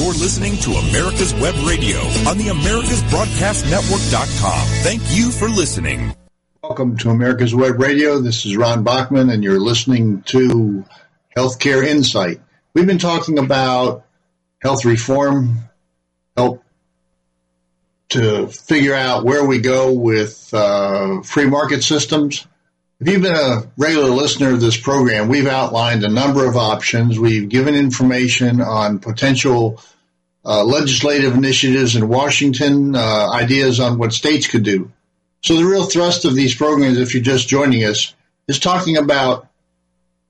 You're listening to America's Web Radio on the AmericasBroadcastNetwork.com. Thank you for listening. Welcome to America's Web Radio. This is Ron Bachman, and you're listening to Healthcare Insight. We've been talking about health reform, help to figure out where we go with uh, free market systems. If you've been a regular listener of this program, we've outlined a number of options. We've given information on potential uh, legislative initiatives in Washington, uh, ideas on what states could do. So the real thrust of these programs, if you're just joining us, is talking about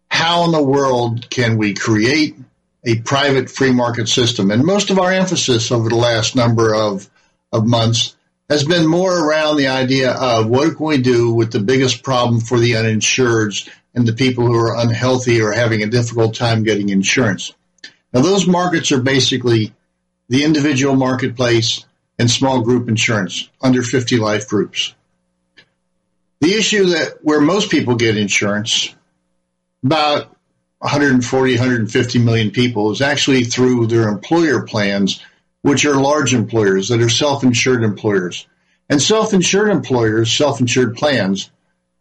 how in the world can we create a private free market system. And most of our emphasis over the last number of, of months has been more around the idea of what can we do with the biggest problem for the uninsured and the people who are unhealthy or having a difficult time getting insurance. Now those markets are basically the individual marketplace and small group insurance under 50 life groups. The issue that where most people get insurance, about 140, 150 million people is actually through their employer plans which are large employers that are self-insured employers. And self-insured employers, self-insured plans,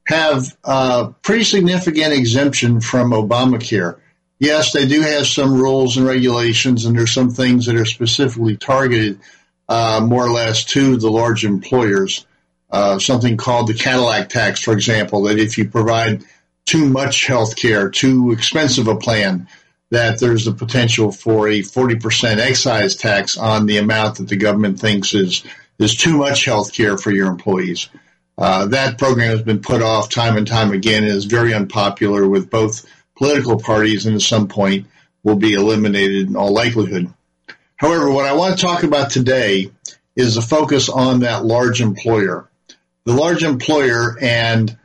have a pretty significant exemption from Obamacare. Yes, they do have some rules and regulations, and there's some things that are specifically targeted uh, more or less to the large employers. Uh, something called the Cadillac tax, for example, that if you provide too much health care, too expensive a plan, that there's the potential for a 40% excise tax on the amount that the government thinks is is too much health care for your employees. Uh, that program has been put off time and time again and is very unpopular with both political parties and at some point will be eliminated in all likelihood. However, what I want to talk about today is the focus on that large employer. The large employer and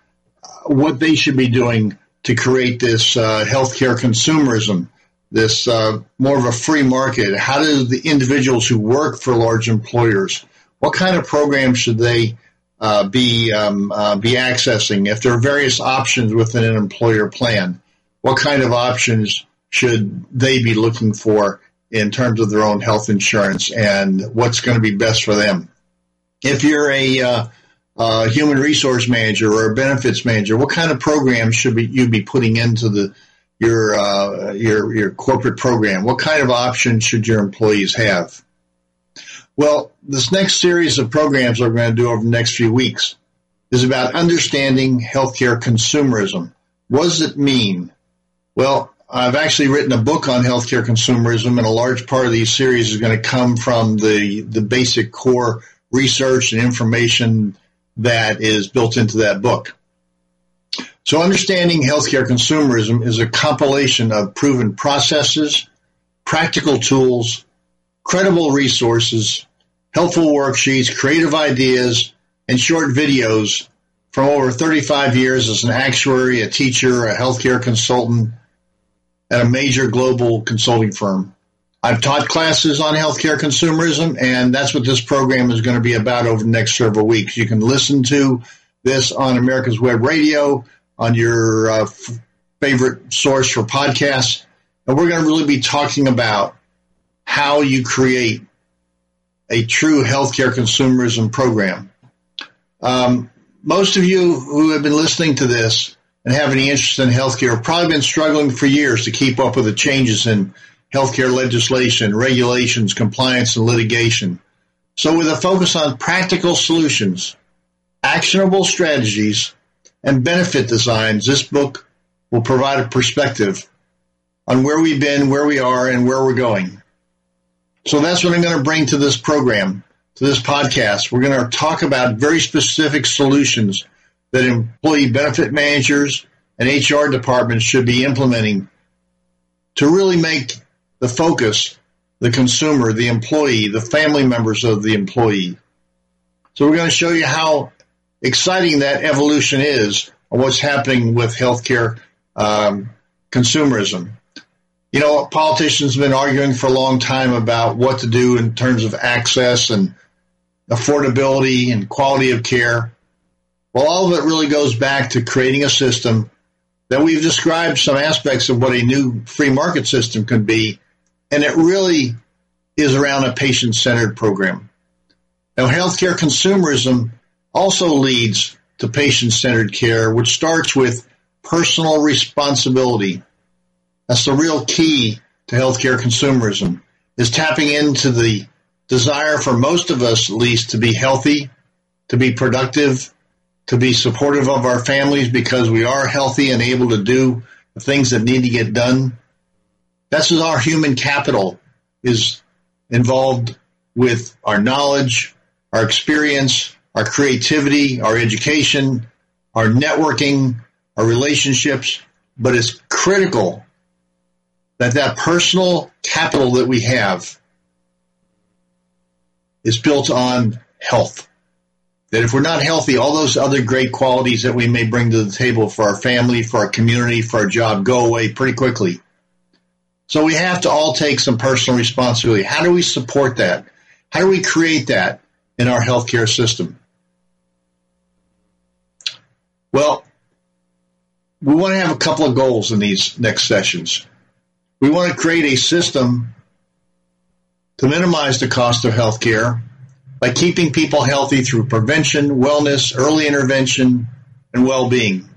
what they should be doing to create this uh, healthcare consumerism this uh, more of a free market? How do the individuals who work for large employers, what kind of programs should they uh, be um, uh, be accessing? If there are various options within an employer plan, what kind of options should they be looking for in terms of their own health insurance, and what's going to be best for them? If you're a uh, uh, human resource manager or a benefits manager, what kind of programs should be, you be putting into the your uh, your your corporate program? What kind of options should your employees have? Well, this next series of programs we're going to do over the next few weeks is about understanding healthcare consumerism. What does it mean? Well, I've actually written a book on healthcare consumerism, and a large part of these series is going to come from the the basic core research and information that is built into that book. So understanding healthcare consumerism is a compilation of proven processes, practical tools, credible resources, helpful worksheets, creative ideas, and short videos from over 35 years as an actuary, a teacher, a healthcare consultant at a major global consulting firm. I've taught classes on healthcare consumerism, and that's what this program is going to be about over the next several weeks. You can listen to this on America's Web Radio on your uh, f- favorite source for podcasts. And we're going to really be talking about how you create a true healthcare consumerism program. Um, most of you who have been listening to this and have any interest in healthcare have probably been struggling for years to keep up with the changes in healthcare legislation, regulations, compliance, and litigation. So with a focus on practical solutions, actionable strategies, and benefit designs, this book will provide a perspective on where we've been, where we are, and where we're going. So that's what I'm going to bring to this program, to this podcast. We're going to talk about very specific solutions that employee benefit managers and HR departments should be implementing to really make the focus the consumer, the employee, the family members of the employee. So we're going to show you how exciting that evolution is of what's happening with healthcare um, consumerism. You know, politicians have been arguing for a long time about what to do in terms of access and affordability and quality of care. Well, all of it really goes back to creating a system that we've described some aspects of what a new free market system could be. And it really is around a patient centered program. Now, healthcare consumerism also leads to patient centered care, which starts with personal responsibility. That's the real key to healthcare consumerism is tapping into the desire for most of us at least to be healthy, to be productive, to be supportive of our families because we are healthy and able to do the things that need to get done. That's as our human capital is involved with our knowledge, our experience, our creativity, our education, our networking, our relationships, but it's critical that that personal capital that we have is built on health. That if we're not healthy, all those other great qualities that we may bring to the table for our family, for our community, for our job go away pretty quickly. So we have to all take some personal responsibility. How do we support that? How do we create that in our healthcare system? Well, we want to have a couple of goals in these next sessions. We want to create a system to minimize the cost of healthcare by keeping people healthy through prevention, wellness, early intervention, and well-being.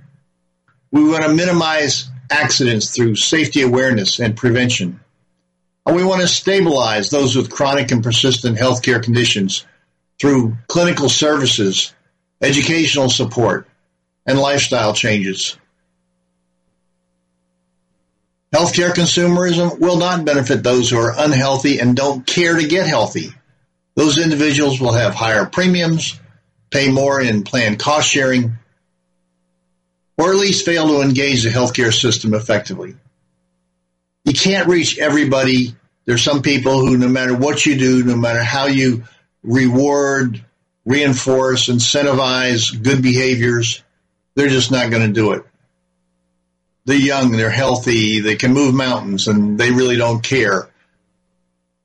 We want to minimize accidents through safety awareness and prevention. And we want to stabilize those with chronic and persistent healthcare conditions through clinical services, educational support, and lifestyle changes. Healthcare consumerism will not benefit those who are unhealthy and don't care to get healthy. Those individuals will have higher premiums, pay more in planned cost sharing, or at least fail to engage the healthcare system effectively. You can't reach everybody. There's some people who, no matter what you do, no matter how you reward, reinforce, incentivize good behaviors, they're just not going to do it they're young, they're healthy, they can move mountains, and they really don't care.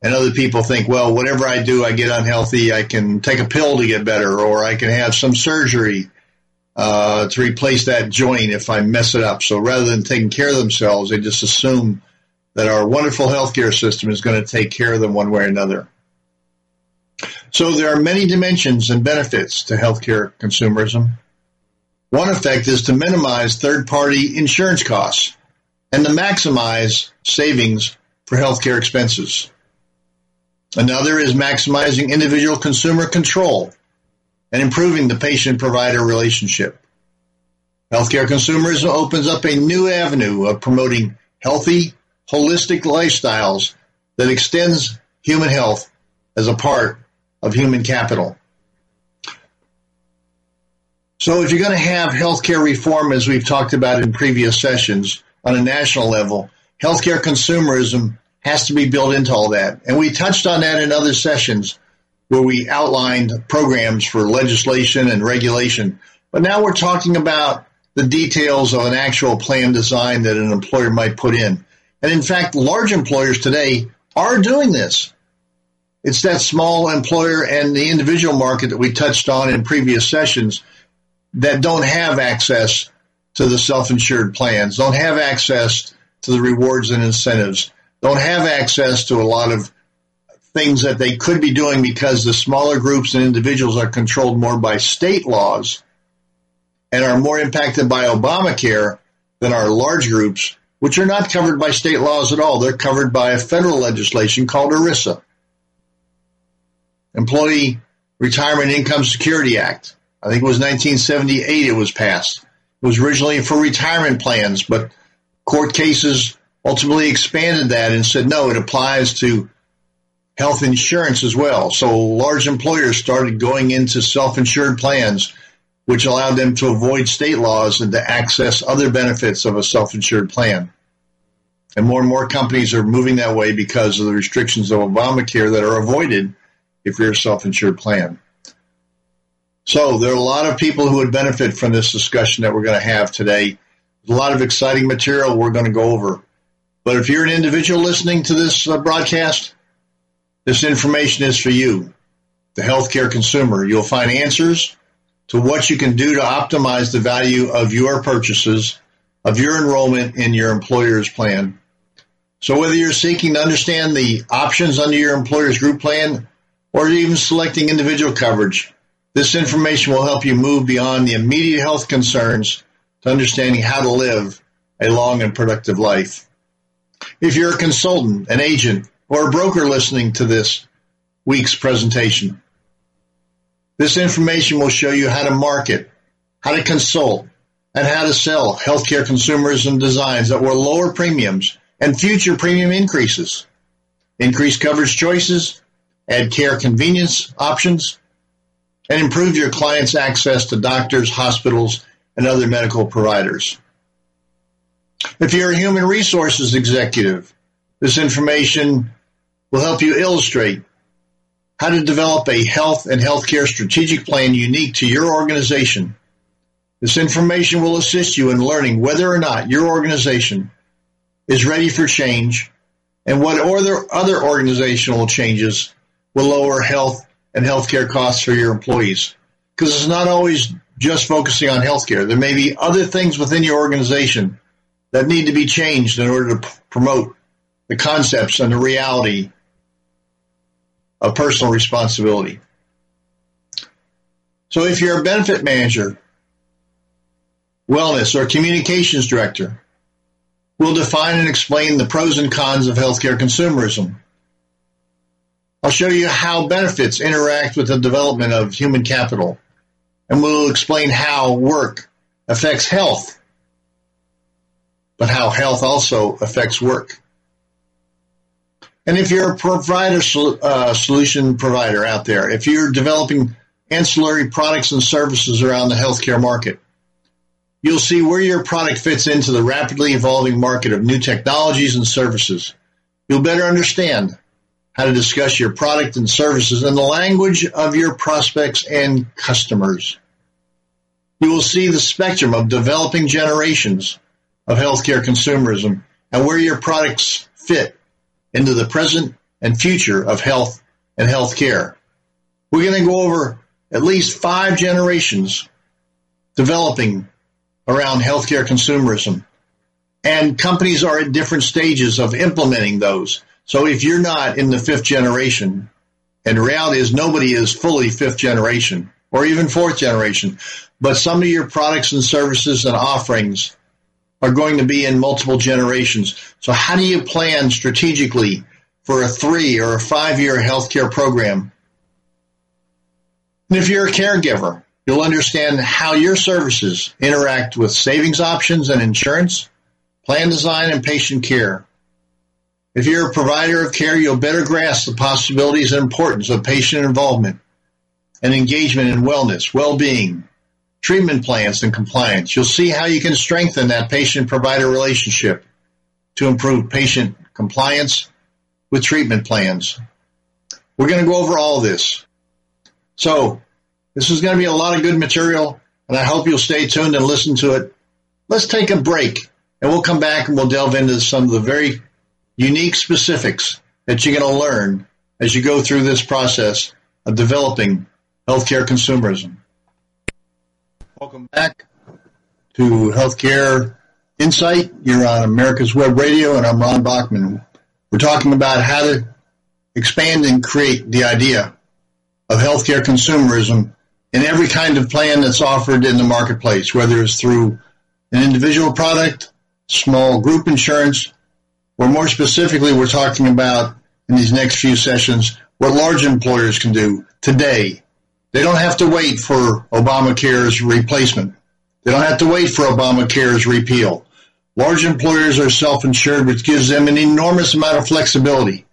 And other people think, well, whatever I do, I get unhealthy. I can take a pill to get better, or I can have some surgery uh, to replace that joint if I mess it up. So rather than taking care of themselves, they just assume that our wonderful healthcare system is going to take care of them one way or another. So there are many dimensions and benefits to healthcare consumerism. One effect is to minimize third-party insurance costs and to maximize savings for healthcare expenses. Another is maximizing individual consumer control and improving the patient-provider relationship. Healthcare consumerism opens up a new avenue of promoting healthy, holistic lifestyles that extends human health as a part of human capital. So if you're going to have healthcare reform, as we've talked about in previous sessions on a national level, healthcare consumerism has to be built into all that. And we touched on that in other sessions where we outlined programs for legislation and regulation. But now we're talking about the details of an actual plan design that an employer might put in. And in fact, large employers today are doing this. It's that small employer and the individual market that we touched on in previous sessions that don't have access to the self-insured plans, don't have access to the rewards and incentives, don't have access to a lot of things that they could be doing because the smaller groups and individuals are controlled more by state laws and are more impacted by Obamacare than our large groups, which are not covered by state laws at all. They're covered by a federal legislation called ERISA. Employee Retirement Income Security Act. I think it was 1978 it was passed. It was originally for retirement plans, but court cases ultimately expanded that and said, no, it applies to health insurance as well. So large employers started going into self-insured plans, which allowed them to avoid state laws and to access other benefits of a self-insured plan. And more and more companies are moving that way because of the restrictions of Obamacare that are avoided if you're a self-insured plan. So there are a lot of people who would benefit from this discussion that we're going to have today. There's a lot of exciting material we're going to go over. But if you're an individual listening to this uh, broadcast, this information is for you, the healthcare consumer. You'll find answers to what you can do to optimize the value of your purchases, of your enrollment in your employer's plan. So whether you're seeking to understand the options under your employer's group plan or even selecting individual coverage, this information will help you move beyond the immediate health concerns to understanding how to live a long and productive life. If you're a consultant, an agent, or a broker listening to this week's presentation, this information will show you how to market, how to consult, and how to sell healthcare consumerism designs that will lower premiums and future premium increases, increase coverage choices, add care convenience options, and improve your clients' access to doctors, hospitals, and other medical providers. If you're a human resources executive, this information will help you illustrate how to develop a health and healthcare strategic plan unique to your organization. This information will assist you in learning whether or not your organization is ready for change and what other, other organizational changes will lower health and healthcare costs for your employees. Because it's not always just focusing on healthcare. There may be other things within your organization that need to be changed in order to p- promote the concepts and the reality of personal responsibility. So if you're a benefit manager, wellness, or communications director, We'll define and explain the pros and cons of healthcare consumerism. I'll show you how benefits interact with the development of human capital, and we'll explain how work affects health, but how health also affects work. And if you're a provider uh, solution provider out there, if you're developing ancillary products and services around the healthcare market, You'll see where your product fits into the rapidly evolving market of new technologies and services. You'll better understand how to discuss your product and services in the language of your prospects and customers. You will see the spectrum of developing generations of healthcare consumerism and where your products fit into the present and future of health and healthcare. We're going to go over at least five generations developing around healthcare consumerism. And companies are at different stages of implementing those. So if you're not in the fifth generation, and the reality is nobody is fully fifth generation or even fourth generation, but some of your products and services and offerings are going to be in multiple generations. So how do you plan strategically for a three or a five year healthcare program? And if you're a caregiver, You'll understand how your services interact with savings options and insurance, plan design, and patient care. If you're a provider of care, you'll better grasp the possibilities and importance of patient involvement and engagement in wellness, well-being, treatment plans, and compliance. You'll see how you can strengthen that patient-provider relationship to improve patient compliance with treatment plans. We're going to go over all this. So this is going to be a lot of good material, and I hope you'll stay tuned and listen to it. Let's take a break, and we'll come back and we'll delve into some of the very unique specifics that you're going to learn as you go through this process of developing healthcare consumerism. Welcome back to Healthcare Insight. You're on America's Web Radio, and I'm Ron Bachman. We're talking about how to expand and create the idea of healthcare consumerism in every kind of plan that's offered in the marketplace, whether it's through an individual product, small group insurance, or more specifically, we're talking about in these next few sessions what large employers can do today. They don't have to wait for Obamacare's replacement. They don't have to wait for Obamacare's repeal. Large employers are self-insured, which gives them an enormous amount of flexibility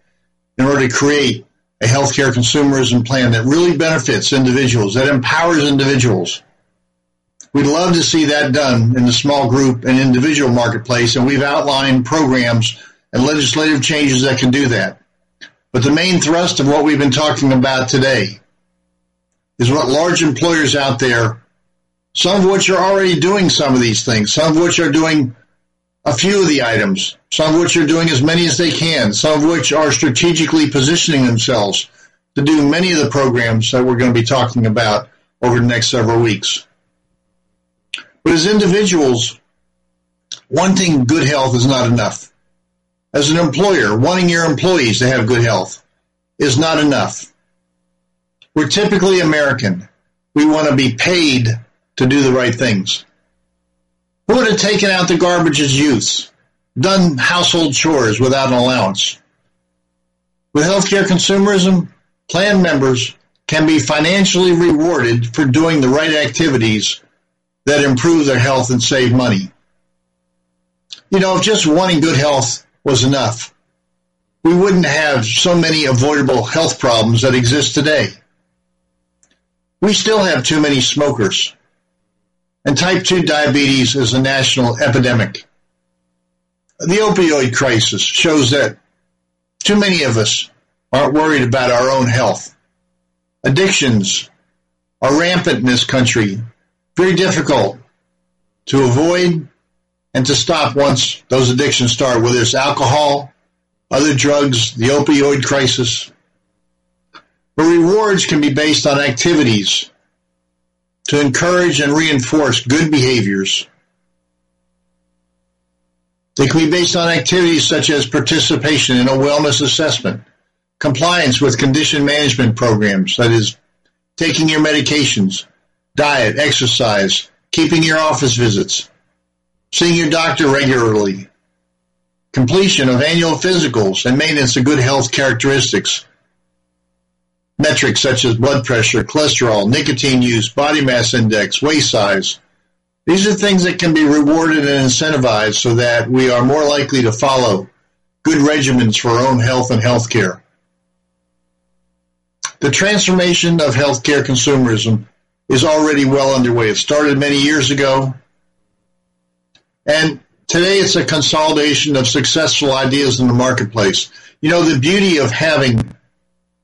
in order to create a healthcare consumerism plan that really benefits individuals, that empowers individuals. We'd love to see that done in the small group and individual marketplace, and we've outlined programs and legislative changes that can do that. But the main thrust of what we've been talking about today is what large employers out there, some of which are already doing some of these things, some of which are doing a few of the items, some of which are doing as many as they can, some of which are strategically positioning themselves to do many of the programs that we're going to be talking about over the next several weeks. But as individuals, wanting good health is not enough. As an employer, wanting your employees to have good health is not enough. We're typically American. We want to be paid to do the right things. Who would have taken out the garbage as youths, done household chores without an allowance? With healthcare consumerism, plan members can be financially rewarded for doing the right activities that improve their health and save money. You know, if just wanting good health was enough, we wouldn't have so many avoidable health problems that exist today. We still have too many smokers, and type 2 diabetes is a national epidemic. The opioid crisis shows that too many of us aren't worried about our own health. Addictions are rampant in this country, very difficult to avoid and to stop once those addictions start, whether it's alcohol, other drugs, the opioid crisis. But rewards can be based on activities to encourage and reinforce good behaviors. They can be based on activities such as participation in a wellness assessment, compliance with condition management programs, that is, taking your medications, diet, exercise, keeping your office visits, seeing your doctor regularly, completion of annual physicals, and maintenance of good health characteristics. Metrics such as blood pressure, cholesterol, nicotine use, body mass index, waist size. These are things that can be rewarded and incentivized so that we are more likely to follow good regimens for our own health and health care. The transformation of healthcare consumerism is already well underway. It started many years ago. And today it's a consolidation of successful ideas in the marketplace. You know, the beauty of having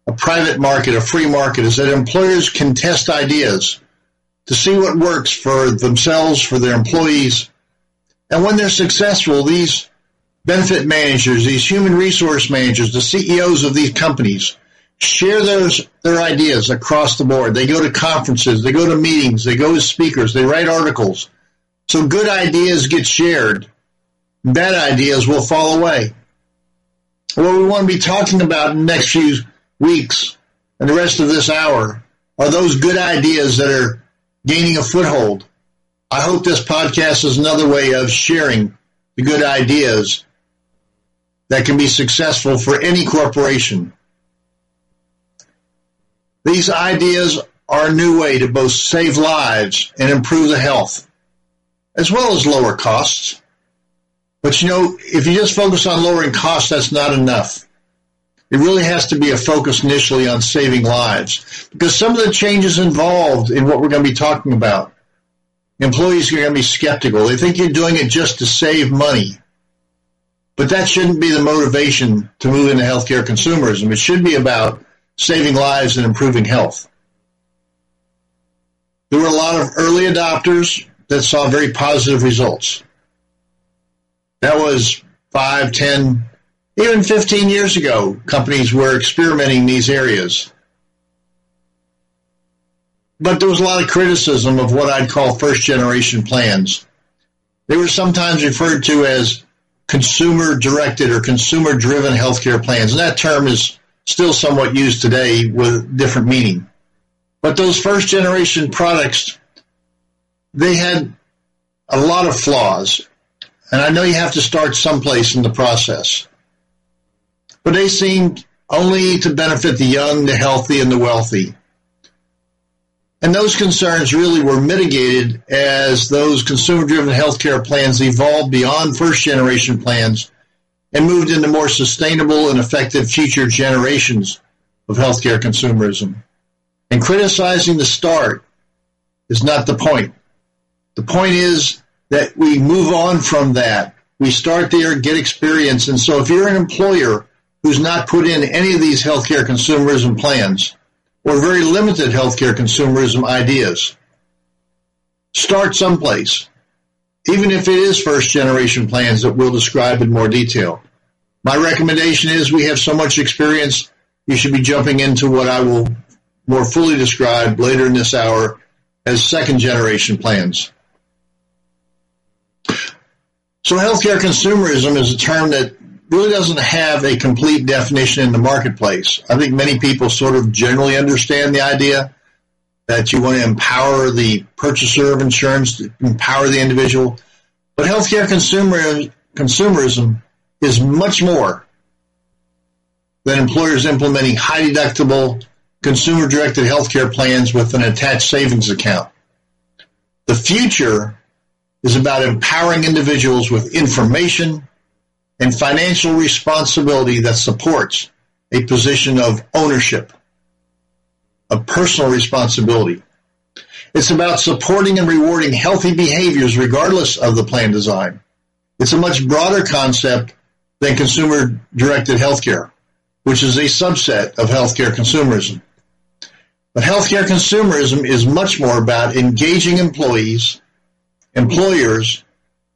a private market, a free market, is that employers can test ideas to see what works for themselves, for their employees. And when they're successful, these benefit managers, these human resource managers, the CEOs of these companies, share those their ideas across the board. They go to conferences, they go to meetings, they go to speakers, they write articles. So good ideas get shared. Bad ideas will fall away. What we want to be talking about in the next few weeks and the rest of this hour are those good ideas that are gaining a foothold. I hope this podcast is another way of sharing the good ideas that can be successful for any corporation. These ideas are a new way to both save lives and improve the health, as well as lower costs. But you know, if you just focus on lowering costs, that's not enough. It really has to be a focus initially on saving lives because some of the changes involved in what we're going to be talking about, employees are going to be skeptical. They think you're doing it just to save money. But that shouldn't be the motivation to move into healthcare consumerism. It should be about saving lives and improving health. There were a lot of early adopters that saw very positive results. That was five, ten, even 15 years ago, companies were experimenting in these areas. But there was a lot of criticism of what I'd call first generation plans. They were sometimes referred to as consumer directed or consumer driven healthcare plans. And that term is still somewhat used today with different meaning. But those first generation products, they had a lot of flaws. And I know you have to start someplace in the process. But they seemed only to benefit the young, the healthy, and the wealthy. And those concerns really were mitigated as those consumer driven healthcare plans evolved beyond first generation plans and moved into more sustainable and effective future generations of healthcare consumerism. And criticizing the start is not the point. The point is that we move on from that. We start there, get experience. And so if you're an employer who's not put in any of these healthcare consumerism plans or very limited healthcare consumerism ideas, start someplace even if it is first generation plans that we'll describe in more detail. My recommendation is we have so much experience, you should be jumping into what I will more fully describe later in this hour as second generation plans. So healthcare consumerism is a term that really doesn't have a complete definition in the marketplace. I think many people sort of generally understand the idea that you want to empower the purchaser of insurance, empower the individual. But healthcare consumer, consumerism is much more than employers implementing high deductible, consumer directed healthcare plans with an attached savings account. The future is about empowering individuals with information and financial responsibility that supports a position of ownership, of personal responsibility. It's about supporting and rewarding healthy behaviors regardless of the plan design. It's a much broader concept than consumer directed healthcare, which is a subset of healthcare consumerism. But healthcare consumerism is much more about engaging employees, employers,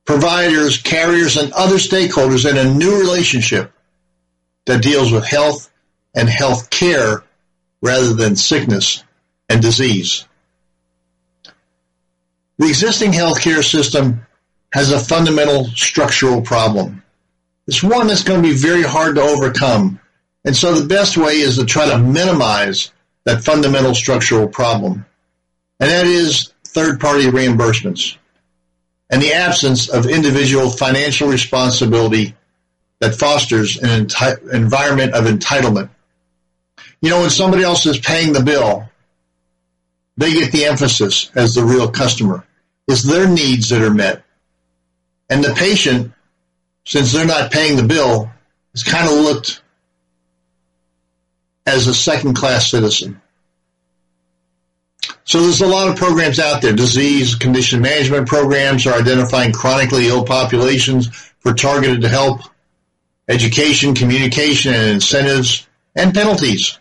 providers, carriers, and other stakeholders in a new relationship that deals with health and health care rather than sickness and disease. The existing healthcare system has a fundamental structural problem. It's one that's going to be very hard to overcome. And so the best way is to try to minimize that fundamental structural problem. And that is third party reimbursements and the absence of individual financial responsibility that fosters an enti- environment of entitlement. You know, when somebody else is paying the bill, they get the emphasis as the real customer. It's their needs that are met. And the patient, since they're not paying the bill, is kind of looked as a second class citizen. So there's a lot of programs out there. Disease condition management programs are identifying chronically ill populations for targeted help. Education, communication, and incentives and penalties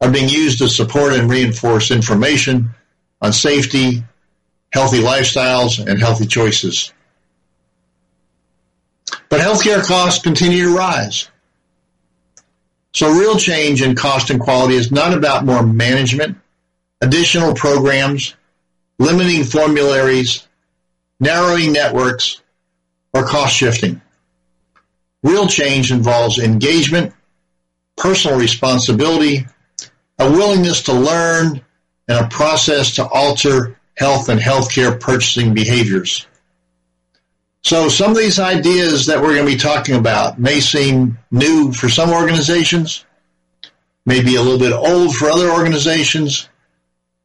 are being used to support and reinforce information on safety, healthy lifestyles, and healthy choices. But healthcare costs continue to rise. So real change in cost and quality is not about more management additional programs, limiting formularies, narrowing networks, or cost shifting. Real change involves engagement, personal responsibility, a willingness to learn, and a process to alter health and healthcare purchasing behaviors. So some of these ideas that we're going to be talking about may seem new for some organizations, may be a little bit old for other organizations,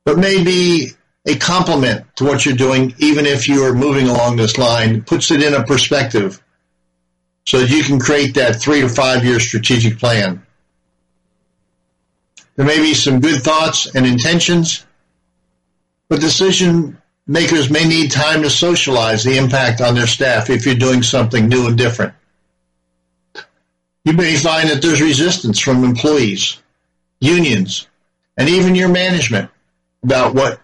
but maybe a complement to what you're doing, even if you are moving along this line, puts it in a perspective so that you can create that three to five year strategic plan. There may be some good thoughts and intentions, but decision makers may need time to socialize the impact on their staff if you're doing something new and different. You may find that there's resistance from employees, unions, and even your management about what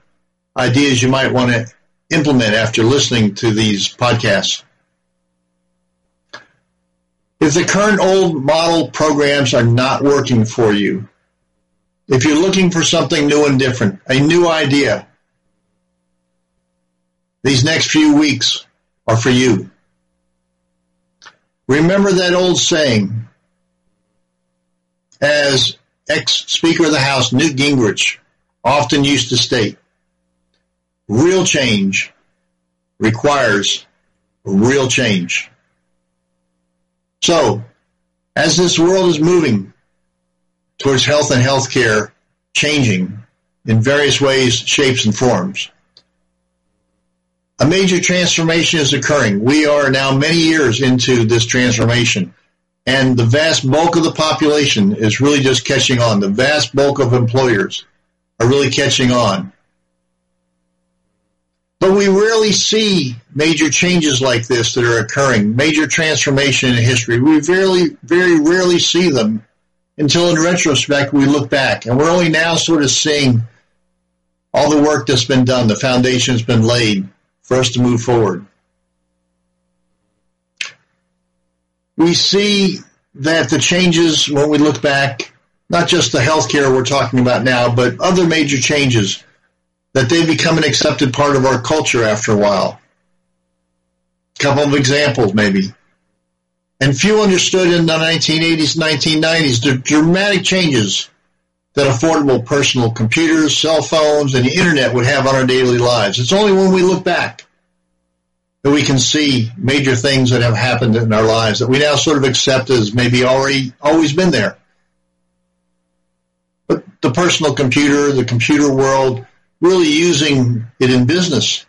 ideas you might want to implement after listening to these podcasts. If the current old model programs are not working for you, if you're looking for something new and different, a new idea, these next few weeks are for you. Remember that old saying, as ex-Speaker of the House Newt Gingrich often used to state, real change requires real change. So, as this world is moving towards health and healthcare changing in various ways, shapes, and forms, a major transformation is occurring. We are now many years into this transformation, and the vast bulk of the population is really just catching on. The vast bulk of employers are really catching on. But we rarely see major changes like this that are occurring, major transformation in history. We very, very rarely see them until in retrospect we look back and we're only now sort of seeing all the work that's been done, the foundation's been laid for us to move forward. We see that the changes when we look back not just the healthcare we're talking about now, but other major changes that they become an accepted part of our culture after a while. A couple of examples, maybe. And few understood in the 1980s, 1990s the dramatic changes that affordable personal computers, cell phones, and the internet would have on our daily lives. It's only when we look back that we can see major things that have happened in our lives that we now sort of accept as maybe already always been there. The personal computer, the computer world, really using it in business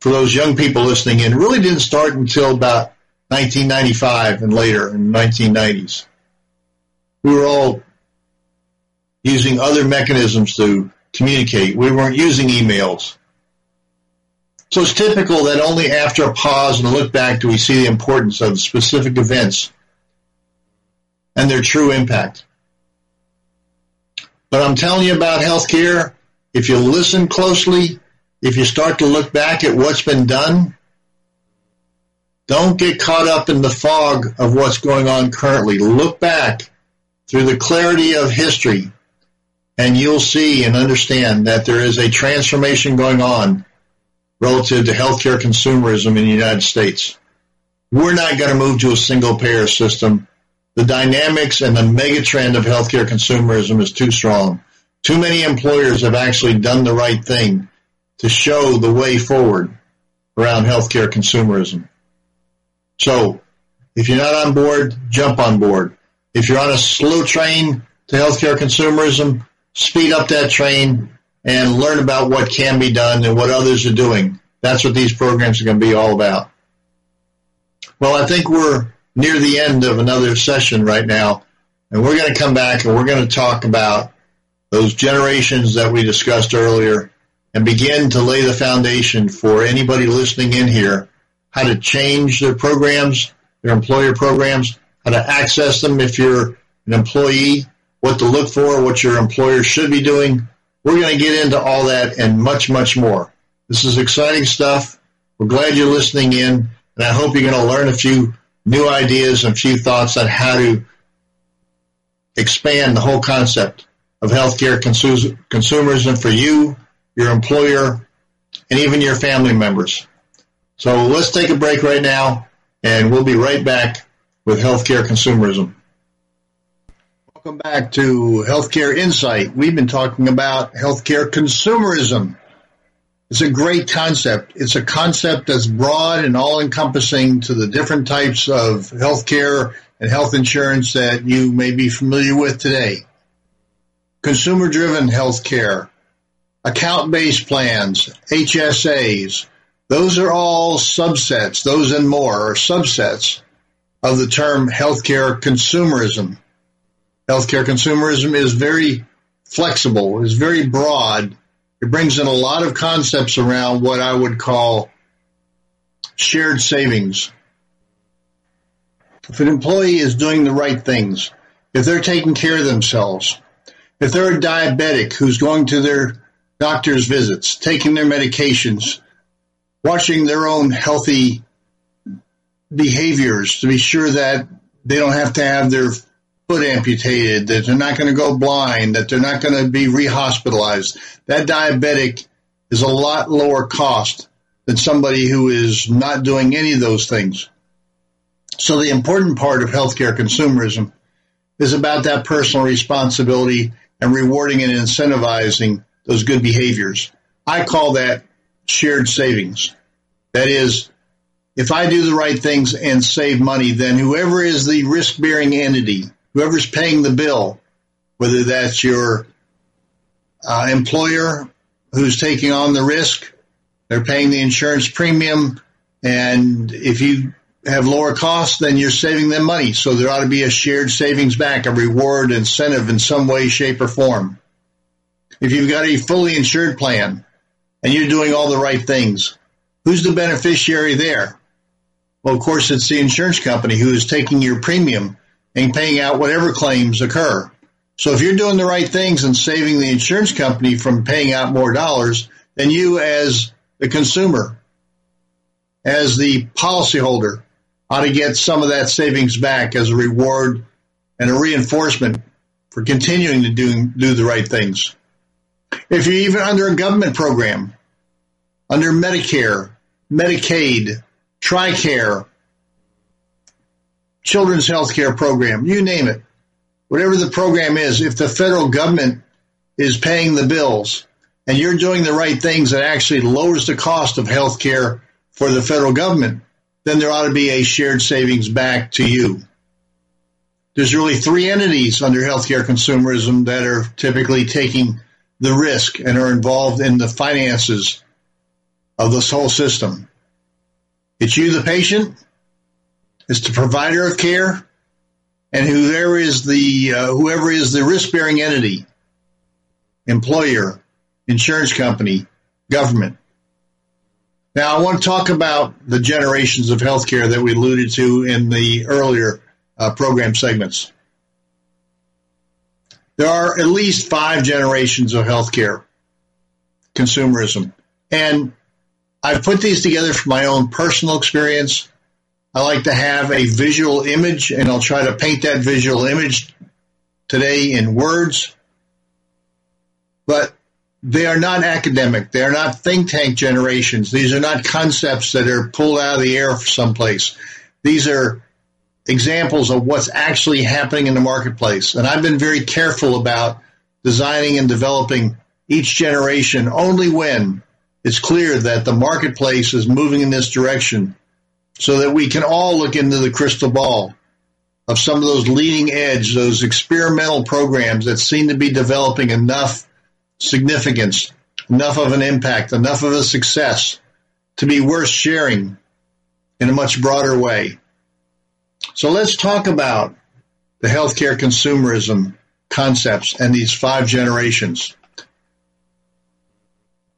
for those young people listening in really didn't start until about 1995 and later in the 1990s. We were all using other mechanisms to communicate. We weren't using emails. So it's typical that only after a pause and a look back do we see the importance of specific events and their true impact. But I'm telling you about healthcare, if you listen closely, if you start to look back at what's been done, don't get caught up in the fog of what's going on currently. Look back through the clarity of history and you'll see and understand that there is a transformation going on relative to healthcare consumerism in the United States. We're not going to move to a single payer system. The dynamics and the megatrend of healthcare consumerism is too strong. Too many employers have actually done the right thing to show the way forward around healthcare consumerism. So if you're not on board, jump on board. If you're on a slow train to healthcare consumerism, speed up that train and learn about what can be done and what others are doing. That's what these programs are going to be all about. Well, I think we're near the end of another session right now, and we're going to come back and we're going to talk about those generations that we discussed earlier and begin to lay the foundation for anybody listening in here how to change their programs, their employer programs, how to access them if you're an employee, what to look for, what your employer should be doing. We're going to get into all that and much, much more. This is exciting stuff. We're glad you're listening in, and I hope you're going to learn a few new ideas and a few thoughts on how to expand the whole concept of healthcare consumerism for you, your employer, and even your family members. So let's take a break right now, and we'll be right back with healthcare consumerism. Welcome back to Healthcare Insight. We've been talking about healthcare consumerism. It's a great concept. It's a concept that's broad and all encompassing to the different types of healthcare and health insurance that you may be familiar with today. Consumer driven healthcare, account based plans, HSAs, those are all subsets, those and more are subsets of the term healthcare consumerism healthcare consumerism is very flexible, is very broad. It brings in a lot of concepts around what I would call shared savings. If an employee is doing the right things, if they're taking care of themselves, if they're a diabetic who's going to their doctor's visits, taking their medications, watching their own healthy behaviors to be sure that they don't have to have their foot amputated, that they're not going to go blind, that they're not going to be rehospitalized. That diabetic is a lot lower cost than somebody who is not doing any of those things. So the important part of healthcare consumerism is about that personal responsibility and rewarding and incentivizing those good behaviors. I call that shared savings. That is, if I do the right things and save money, then whoever is the risk bearing entity, whoever's paying the bill, whether that's your uh, employer who's taking on the risk, they're paying the insurance premium, and if you have lower costs, then you're saving them money. So there ought to be a shared savings back, a reward incentive in some way, shape, or form. If you've got a fully insured plan and you're doing all the right things, who's the beneficiary there? Well, of course, it's the insurance company who is taking your premium and paying out whatever claims occur. So if you're doing the right things and saving the insurance company from paying out more dollars, then you as the consumer, as the policyholder, ought to get some of that savings back as a reward and a reinforcement for continuing to do, do the right things. If you're even under a government program, under Medicare, Medicaid, TRICARE, children's health care program, you name it, whatever the program is, if the federal government is paying the bills and you're doing the right things that actually lowers the cost of health care for the federal government, then there ought to be a shared savings back to you. There's really three entities under healthcare consumerism that are typically taking the risk and are involved in the finances of this whole system. It's you, the patient. It's the provider of care, and whoever is the uh, whoever is the risk bearing entity, employer, insurance company, government. Now, I want to talk about the generations of healthcare that we alluded to in the earlier uh, program segments. There are at least five generations of healthcare consumerism. And I've put these together from my own personal experience. I like to have a visual image, and I'll try to paint that visual image today in words. But they are not academic. They are not think tank generations. These are not concepts that are pulled out of the air someplace. These are examples of what's actually happening in the marketplace. And I've been very careful about designing and developing each generation only when it's clear that the marketplace is moving in this direction so that we can all look into the crystal ball of some of those leading edge, those experimental programs that seem to be developing enough significance, enough of an impact, enough of a success to be worth sharing in a much broader way. So let's talk about the healthcare consumerism concepts and these five generations.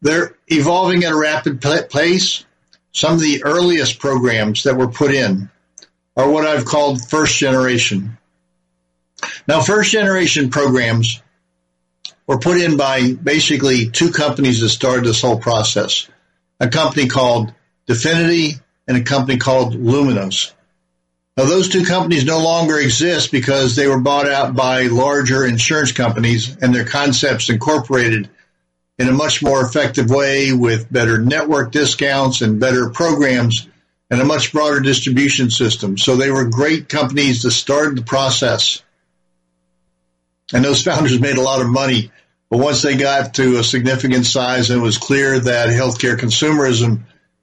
They're evolving at a rapid pace. Some of the earliest programs that were put in are what I've called first generation. Now, first generation programs were put in by basically two companies that started this whole process. A company called Definity and a company called Lumenos. Now, those two companies no longer exist because they were bought out by larger insurance companies and their concepts incorporated in a much more effective way with better network discounts and better programs and a much broader distribution system. So they were great companies to start the process. And those founders made a lot of money. But once they got to a significant size, it was clear that healthcare consumerism,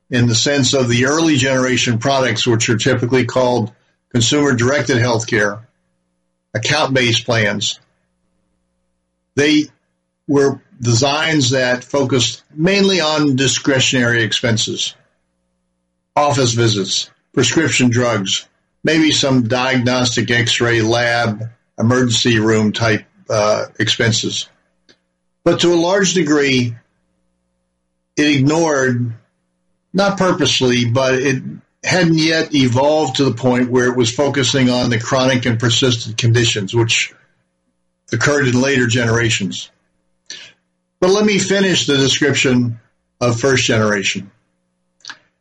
in the sense of the early generation products, which are typically called consumer directed healthcare, account based plans, they were designs that focused mainly on discretionary expenses, office visits, prescription drugs, maybe some diagnostic x-ray lab, emergency room type uh, expenses. But to a large degree, it ignored, not purposely, but it hadn't yet evolved to the point where it was focusing on the chronic and persistent conditions, which occurred in later generations. But let me finish the description of first generation.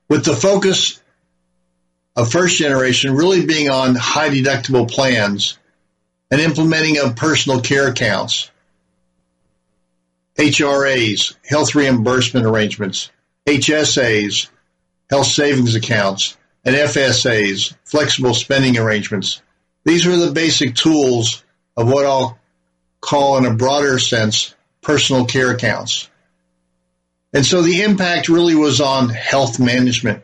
With the focus of first generation really being on high deductible plans and implementing of personal care accounts, HRAs, health reimbursement arrangements, HSAs, health savings accounts, and FSAs, flexible spending arrangements. These are the basic tools of what I'll call in a broader sense personal care accounts. And so the impact really was on health management.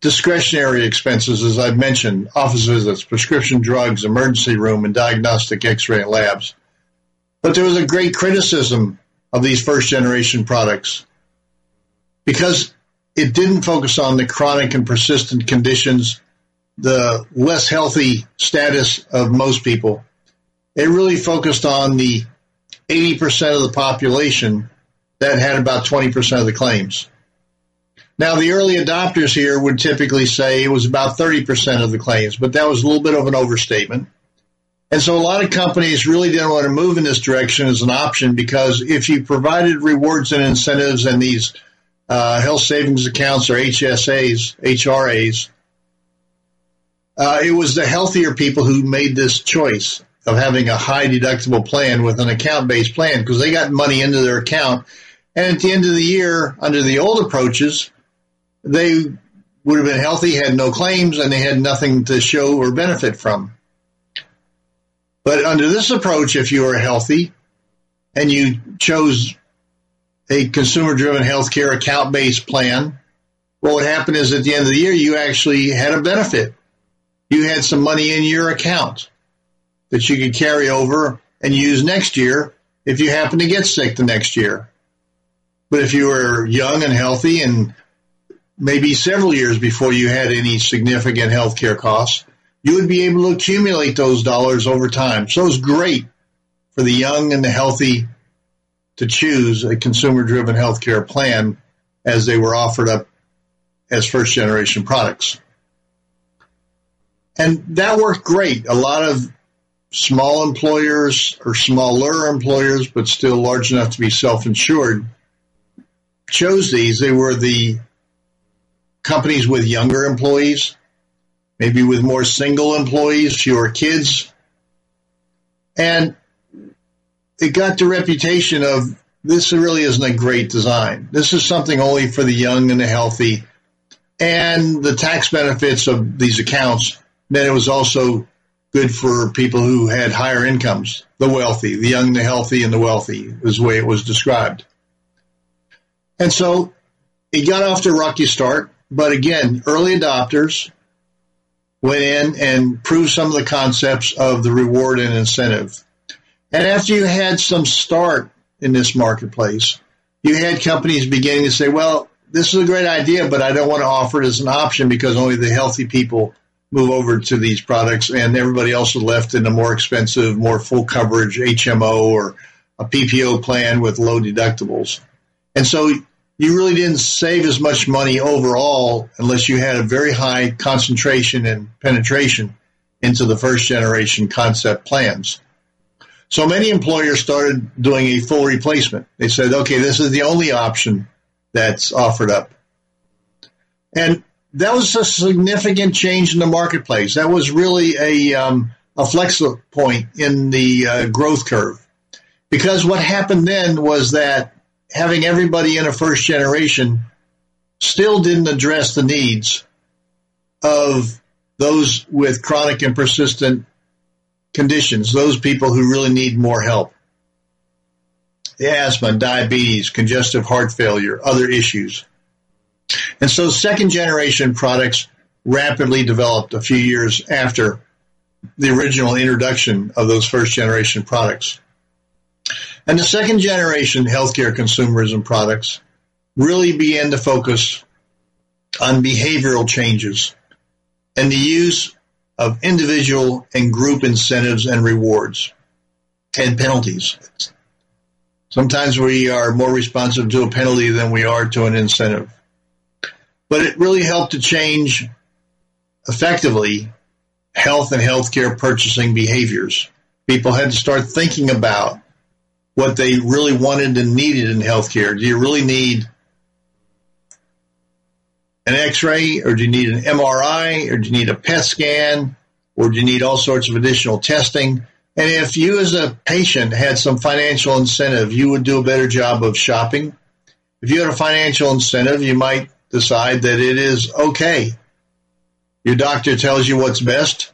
Discretionary expenses, as I've mentioned, office visits, prescription drugs, emergency room, and diagnostic x-ray labs. But there was a great criticism of these first generation products because it didn't focus on the chronic and persistent conditions, the less healthy status of most people. It really focused on the 80% of the population that had about 20% of the claims. Now, the early adopters here would typically say it was about 30% of the claims, but that was a little bit of an overstatement. And so a lot of companies really didn't want to move in this direction as an option because if you provided rewards and incentives and these uh, health savings accounts or HSAs, HRAs, uh, it was the healthier people who made this choice of having a high deductible plan with an account based plan because they got money into their account. And at the end of the year, under the old approaches, they would have been healthy, had no claims, and they had nothing to show or benefit from. But under this approach, if you are healthy and you chose a consumer driven healthcare account based plan, what would happen is at the end of the year, you actually had a benefit. You had some money in your account that you could carry over and use next year if you happen to get sick the next year. But if you were young and healthy and maybe several years before you had any significant health care costs, you would be able to accumulate those dollars over time. So it's great for the young and the healthy to choose a consumer driven healthcare plan as they were offered up as first generation products. And that worked great. A lot of small employers or smaller employers, but still large enough to be self insured, chose these. They were the companies with younger employees, maybe with more single employees, fewer kids. And it got the reputation of this really isn't a great design. This is something only for the young and the healthy. And the tax benefits of these accounts meant it was also good for people who had higher incomes, the wealthy, the young, the healthy, and the wealthy was the way it was described. And so it got off to a rocky start. But again, early adopters went in and proved some of the concepts of the reward and incentive. And after you had some start in this marketplace, you had companies beginning to say, well, this is a great idea, but I don't want to offer it as an option because only the healthy people move over to these products and everybody else is left in a more expensive, more full coverage HMO or a PPO plan with low deductibles. And so you really didn't save as much money overall unless you had a very high concentration and penetration into the first generation concept plans. So many employers started doing a full replacement. They said, okay, this is the only option that's offered up. And that was a significant change in the marketplace. That was really a, um, a flex point in the uh, growth curve. Because what happened then was that having everybody in a first generation still didn't address the needs of those with chronic and persistent conditions, those people who really need more help. The asthma, diabetes, congestive heart failure, other issues. And so second generation products rapidly developed a few years after the original introduction of those first generation products. And the second generation healthcare consumerism products really began to focus on behavioral changes and the use of individual and group incentives and rewards and penalties. Sometimes we are more responsive to a penalty than we are to an incentive. But it really helped to change effectively health and healthcare purchasing behaviors. People had to start thinking about what they really wanted and needed in healthcare. Do you really need an x-ray or do you need an MRI or do you need a PET scan or do you need all sorts of additional testing? And if you as a patient had some financial incentive, you would do a better job of shopping. If you had a financial incentive, you might decide that it is okay. Your doctor tells you what's best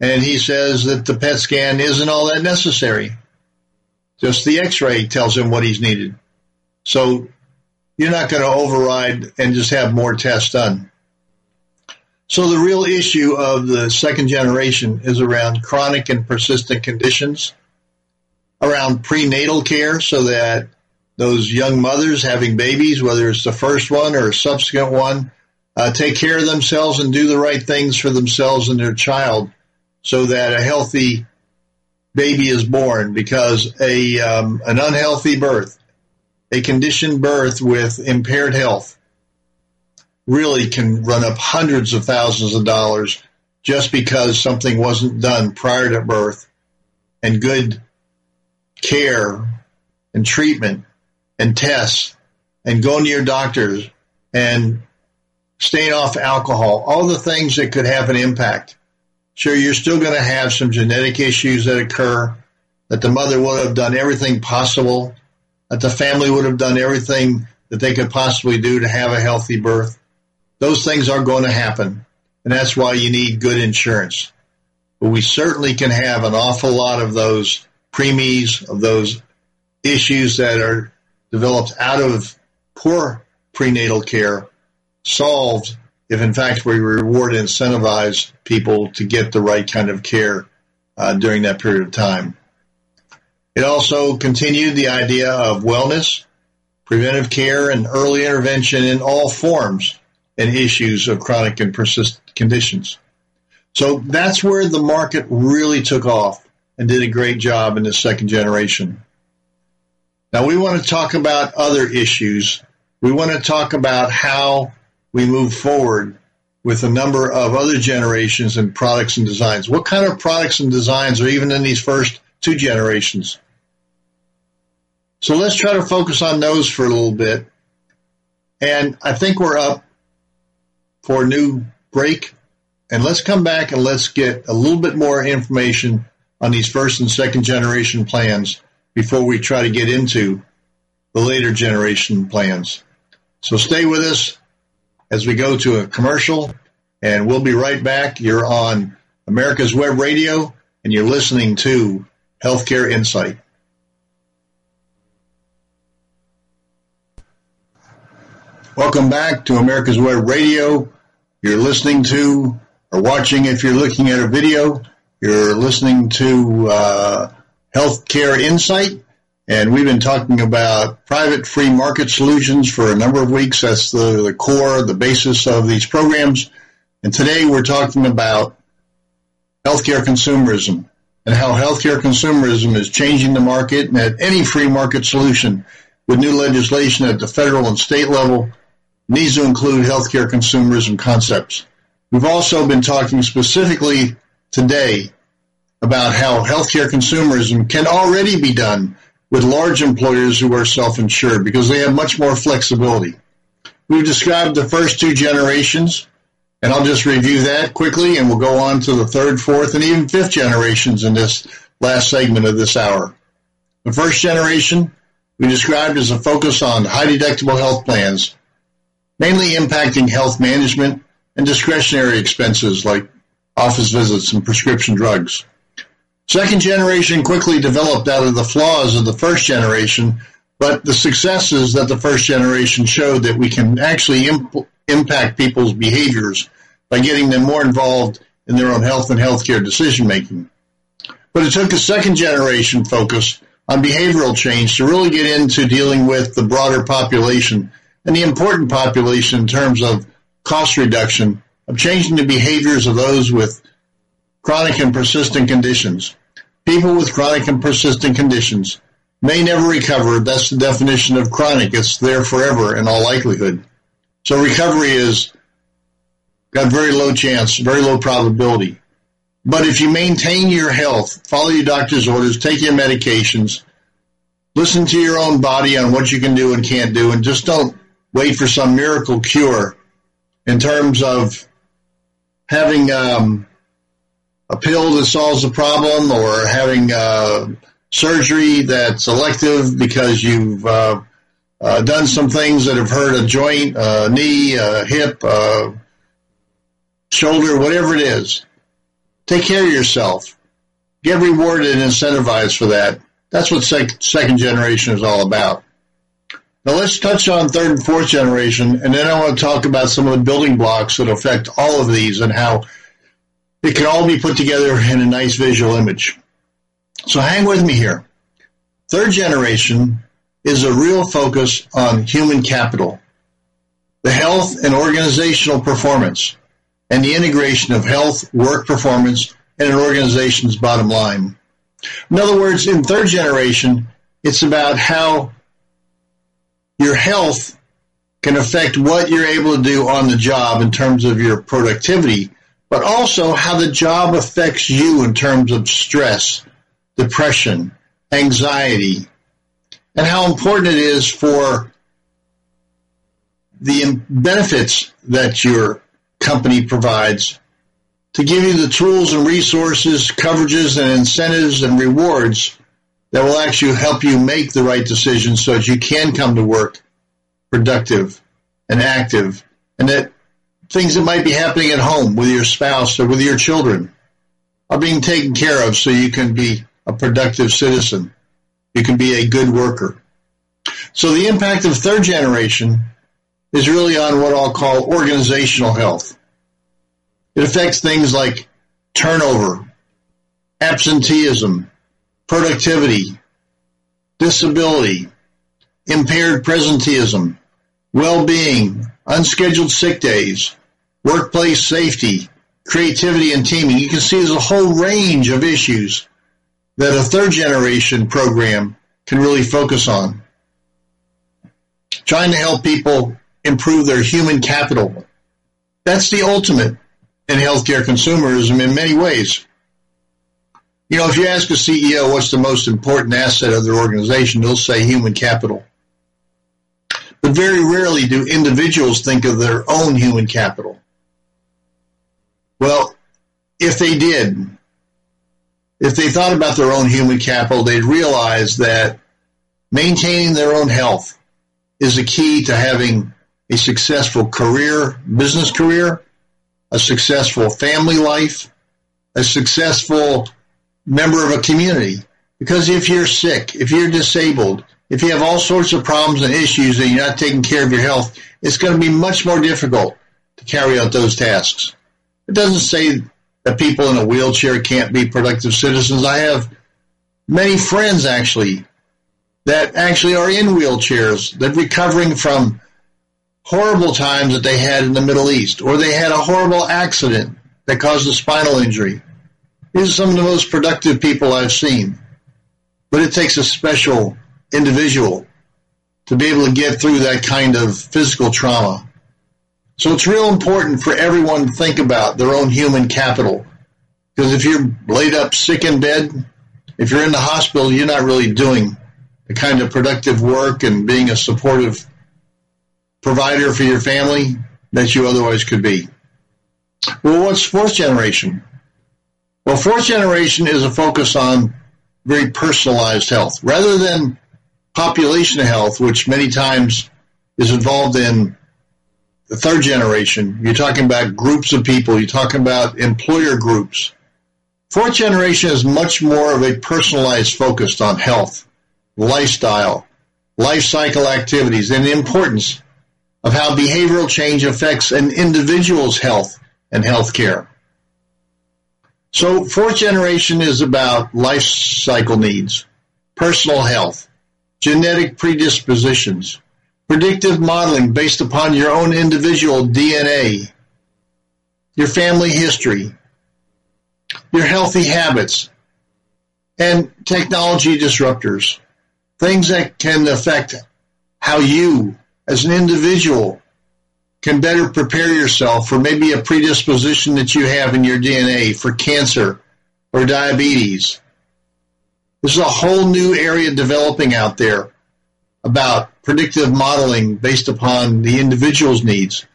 and he says that the PET scan isn't all that necessary. Just the x-ray tells him what he's needed. So you're not going to override and just have more tests done. So the real issue of the second generation is around chronic and persistent conditions, around prenatal care so that those young mothers having babies, whether it's the first one or a subsequent one, uh, take care of themselves and do the right things for themselves and their child so that a healthy baby is born. Because a um, an unhealthy birth, a conditioned birth with impaired health, really can run up hundreds of thousands of dollars just because something wasn't done prior to birth, and good care and treatment and tests and going to your doctors and staying off alcohol, all the things that could have an impact Sure, you're still going to have some genetic issues that occur, that the mother would have done everything possible, that the family would have done everything that they could possibly do to have a healthy birth. those things are going to happen. And that's why you need good insurance. But we certainly can have an awful lot of those preemies, of those issues that are developed out of poor prenatal care solved if in fact we reward and incentivize people to get the right kind of care uh, during that period of time. It also continued the idea of wellness, preventive care, and early intervention in all forms and issues of chronic and persistent conditions. So that's where the market really took off and did a great job in the second generation. Now we want to talk about other issues. We want to talk about how we move forward with a number of other generations and products and designs. What kind of products and designs are even in these first two generations? So let's try to focus on those for a little bit. And I think we're up for a new break. And let's come back and let's get a little bit more information on these first and second generation plans before we try to get into the later generation plans. So stay with us as we go to a commercial, and we'll be right back. You're on America's Web Radio, and you're listening to Healthcare Insight. Welcome back to America's Web Radio. You're listening to or watching if you're looking at a video. You're listening to uh, Healthcare Insight, and we've been talking about private free market solutions for a number of weeks. That's the, the core, the basis of these programs. And today we're talking about healthcare consumerism and how healthcare consumerism is changing the market and that any free market solution with new legislation at the federal and state level needs to include healthcare consumerism concepts. We've also been talking specifically today about how healthcare consumerism can already be done with large employers who are self-insured because they have much more flexibility. We've described the first two generations, and I'll just review that quickly, and we'll go on to the third, fourth, and even fifth generations in this last segment of this hour. The first generation we described as a focus on high deductible health plans, mainly impacting health management and discretionary expenses like office visits and prescription drugs. Second generation quickly developed out of the flaws of the first generation, but the successes that the first generation showed that we can actually imp- impact people's behaviors by getting them more involved in their own health and healthcare decision making. But it took a second generation focus on behavioral change to really get into dealing with the broader population and the important population in terms of cost reduction, of changing the behaviors of those with chronic and persistent conditions. People with chronic and persistent conditions may never recover. That's the definition of chronic. It's there forever in all likelihood. So recovery is got very low chance, very low probability. But if you maintain your health, follow your doctor's orders, take your medications, listen to your own body on what you can do and can't do, and just don't wait for some miracle cure in terms of having um, a pill that solves the problem or having uh, surgery that's elective because you've uh, uh, done some things that have hurt a joint, a knee, a hip, shoulder, whatever it is. Take care of yourself. Get rewarded and incentivized for that. That's what sec- second generation is all about. Now let's touch on third and fourth generation, and then I want to talk about some of the building blocks that affect all of these and how it can all be put together in a nice visual image. So hang with me here. Third generation is a real focus on human capital, the health and organizational performance, and the integration of health, work performance, and an organization's bottom line. In other words, in third generation, it's about how your health can affect what you're able to do on the job in terms of your productivity but also how the job affects you in terms of stress, depression, anxiety, and how important it is for the benefits that your company provides to give you the tools and resources, coverages and incentives and rewards that will actually help you make the right decisions so that you can come to work productive and active and that things that might be happening at home with your spouse or with your children are being taken care of so you can be a productive citizen. You can be a good worker. So the impact of third generation is really on what I'll call organizational health. It affects things like turnover, absenteeism, productivity, disability, impaired presenteeism, well-being, unscheduled sick days, workplace safety, creativity and teaming. You can see there's a whole range of issues that a third generation program can really focus on. Trying to help people improve their human capital. That's the ultimate in healthcare consumerism in many ways. You know, if you ask a CEO what's the most important asset of their organization, they'll say human capital. But very rarely do individuals think of their own human capital. Well, if they did, if they thought about their own human capital, they'd realize that maintaining their own health is a key to having a successful career, business career, a successful family life, a successful member of a community. Because if you're sick, if you're disabled, if you have all sorts of problems and issues and you're not taking care of your health, it's going to be much more difficult to carry out those tasks. It doesn't say that people in a wheelchair can't be productive citizens. I have many friends actually that actually are in wheelchairs that recovering from horrible times that they had in the Middle East, or they had a horrible accident that caused a spinal injury. These are some of the most productive people I've seen. But it takes a special individual to be able to get through that kind of physical trauma. So it's real important for everyone to think about their own human capital. Because if you're laid up sick in bed, if you're in the hospital, you're not really doing the kind of productive work and being a supportive provider for your family that you otherwise could be. Well, what's fourth generation? Well, fourth generation is a focus on very personalized health rather than population health, which many times is involved in the third generation. You're talking about groups of people. You're talking about employer groups. Fourth generation is much more of a personalized focus on health, lifestyle, life cycle activities, and the importance of how behavioral change affects an individual's health and health care. So fourth generation is about life cycle needs, personal health, genetic predispositions, predictive modeling based upon your own individual DNA, your family history, your healthy habits, and technology disruptors, things that can affect how you as an individual can better prepare yourself for maybe a predisposition that you have in your DNA for cancer or diabetes. This is a whole new area developing out there about predictive modeling based upon the individual's needs.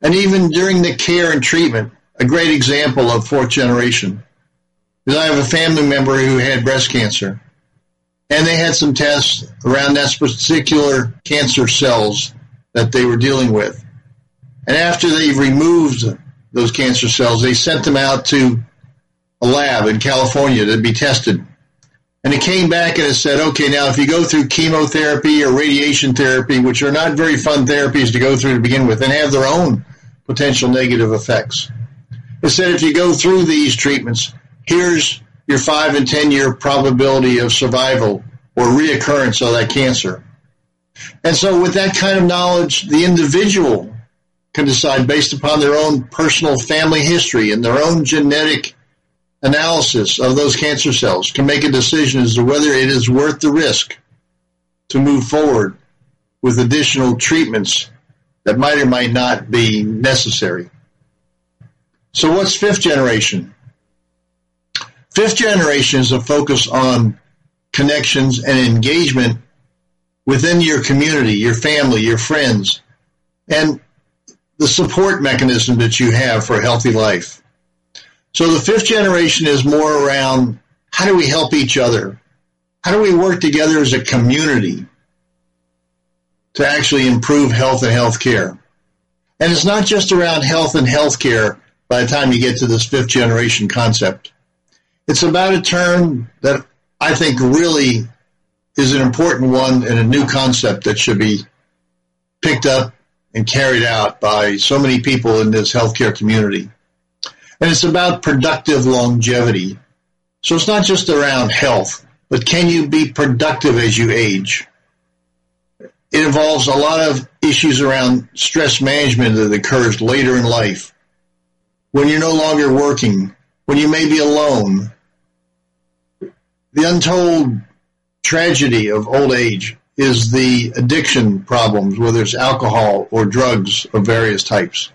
And even during the care and treatment, a great example of fourth generation is I have a family member who had breast cancer and they had some tests around that particular cancer cells that they were dealing with. And after they removed those cancer cells, they sent them out to a lab in California to be tested. And it came back and it said, okay, now if you go through chemotherapy or radiation therapy, which are not very fun therapies to go through to begin with and have their own potential negative effects. It said if you go through these treatments, here's your five and 10 year probability of survival or reoccurrence of that cancer. And so with that kind of knowledge, the individual can decide based upon their own personal family history and their own genetic analysis of those cancer cells can make a decision as to whether it is worth the risk to move forward with additional treatments that might or might not be necessary. So what's fifth generation? Fifth generation is a focus on connections and engagement within your community, your family, your friends, and the support mechanism that you have for a healthy life. So the fifth generation is more around how do we help each other? How do we work together as a community to actually improve health and health care? And it's not just around health and health care by the time you get to this fifth generation concept. It's about a term that I think really is an important one and a new concept that should be picked up and carried out by so many people in this healthcare community. And it's about productive longevity. So it's not just around health, but can you be productive as you age? It involves a lot of issues around stress management that occurs later in life. When you're no longer working, when you may be alone. The untold tragedy of old age is the addiction problems, whether it's alcohol or drugs of various types.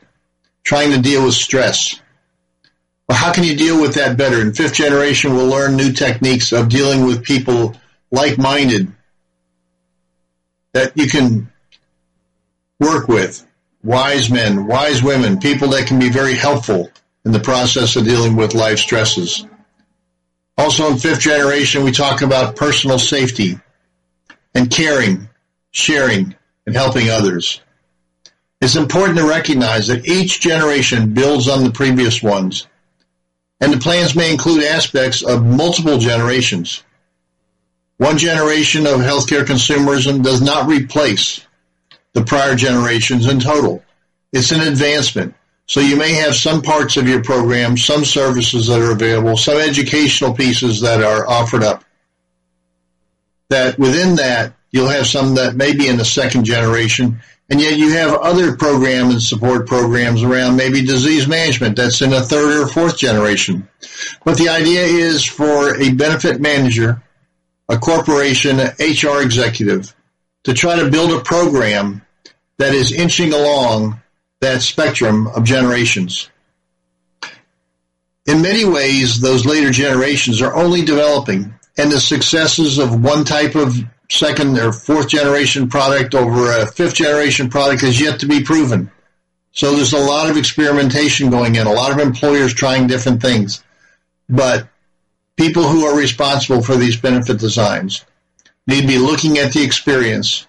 Trying to deal with stress. How can you deal with that better? In fifth generation, we'll learn new techniques of dealing with people like-minded that you can work with. Wise men, wise women, people that can be very helpful in the process of dealing with life stresses. Also in fifth generation, we talk about personal safety and caring, sharing, and helping others. It's important to recognize that each generation builds on the previous ones, and the plans may include aspects of multiple generations. One generation of healthcare consumerism does not replace the prior generations in total. It's an advancement. So you may have some parts of your program, some services that are available, some educational pieces that are offered up. That within that, you'll have some that may be in the second generation, and yet you have other program and support programs around maybe disease management that's in a third or fourth generation. But the idea is for a benefit manager, a corporation, HR executive, to try to build a program that is inching along that spectrum of generations. In many ways, those later generations are only developing, and the successes of one type of second or fourth generation product over a fifth generation product is yet to be proven. So there's a lot of experimentation going in, a lot of employers trying different things. But people who are responsible for these benefit designs need to be looking at the experience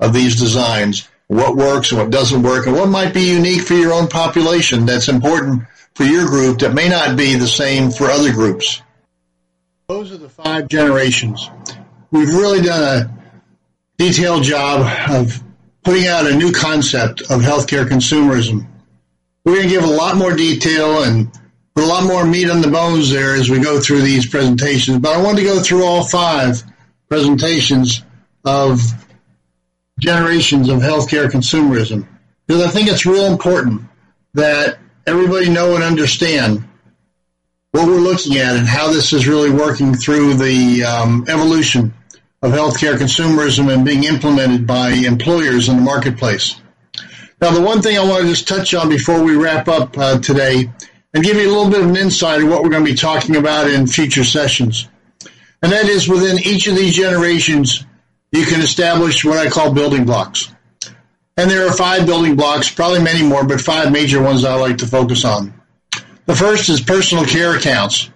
of these designs what works and what doesn't work, and what might be unique for your own population that's important for your group that may not be the same for other groups. Those are the five generations. We've really done a detailed job of putting out a new concept of healthcare consumerism. We're going to give a lot more detail and put a lot more meat on the bones there as we go through these presentations, but I want to go through all five presentations of generations of healthcare consumerism because I think it's real important that everybody know and understand what we're looking at and how this is really working through the um, evolution of healthcare consumerism and being implemented by employers in the marketplace. Now, the one thing I want to just touch on before we wrap up uh, today and give you a little bit of an insight of what we're going to be talking about in future sessions. And that is within each of these generations, you can establish what I call building blocks. And there are five building blocks, probably many more, but five major ones I like to focus on. The first is personal care accounts.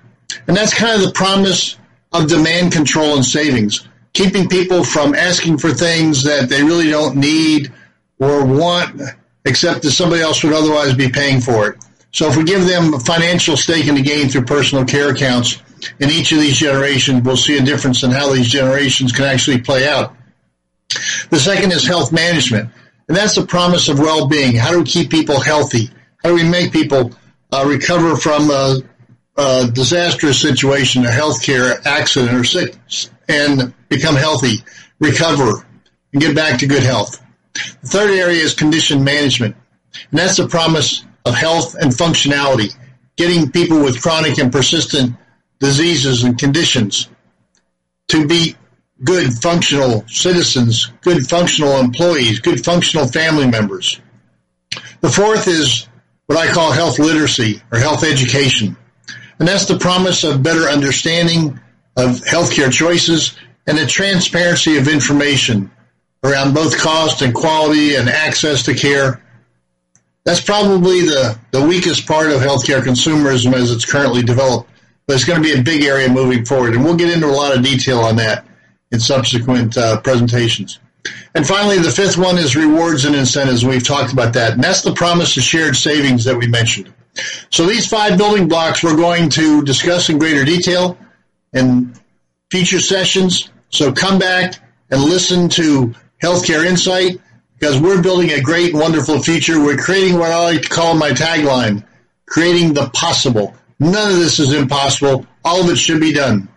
And that's kind of the promise of demand control and savings, keeping people from asking for things that they really don't need or want, except that somebody else would otherwise be paying for it. So if we give them a financial stake in the game through personal care accounts, in each of these generations, we'll see a difference in how these generations can actually play out. The second is health management, and that's the promise of well-being. How do we keep people healthy? How do we make people uh, recover from a, a, disastrous situation, a healthcare accident or sickness, and become healthy, recover, and get back to good health? The third area is condition management, and that's the promise of health and functionality, getting people with chronic and persistent diseases and conditions to be good functional citizens, good functional employees, good functional family members. The fourth is what I call health literacy or health education. And that's the promise of better understanding of healthcare choices and the transparency of information around both cost and quality and access to care. That's probably the, the weakest part of healthcare consumerism as it's currently developed but it's going to be a big area moving forward. And we'll get into a lot of detail on that in subsequent uh, presentations. And finally, the fifth one is rewards and incentives. We've talked about that. And that's the promise to shared savings that we mentioned. So these five building blocks we're going to discuss in greater detail in future sessions. So come back and listen to Healthcare Insight because we're building a great, wonderful future. We're creating what I like to call my tagline, creating the possible. None of this is impossible. All of it should be done.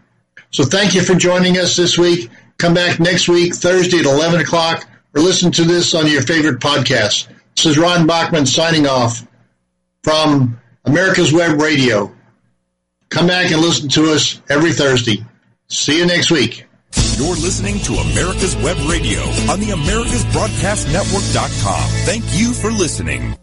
So thank you for joining us this week. Come back next week, Thursday at 11 o'clock, or listen to this on your favorite podcast. This is Ron Bachman signing off from America's Web Radio. Come back and listen to us every Thursday. See you next week. You're listening to America's Web Radio on the AmericasBroadcastNetwork.com. Thank you for listening.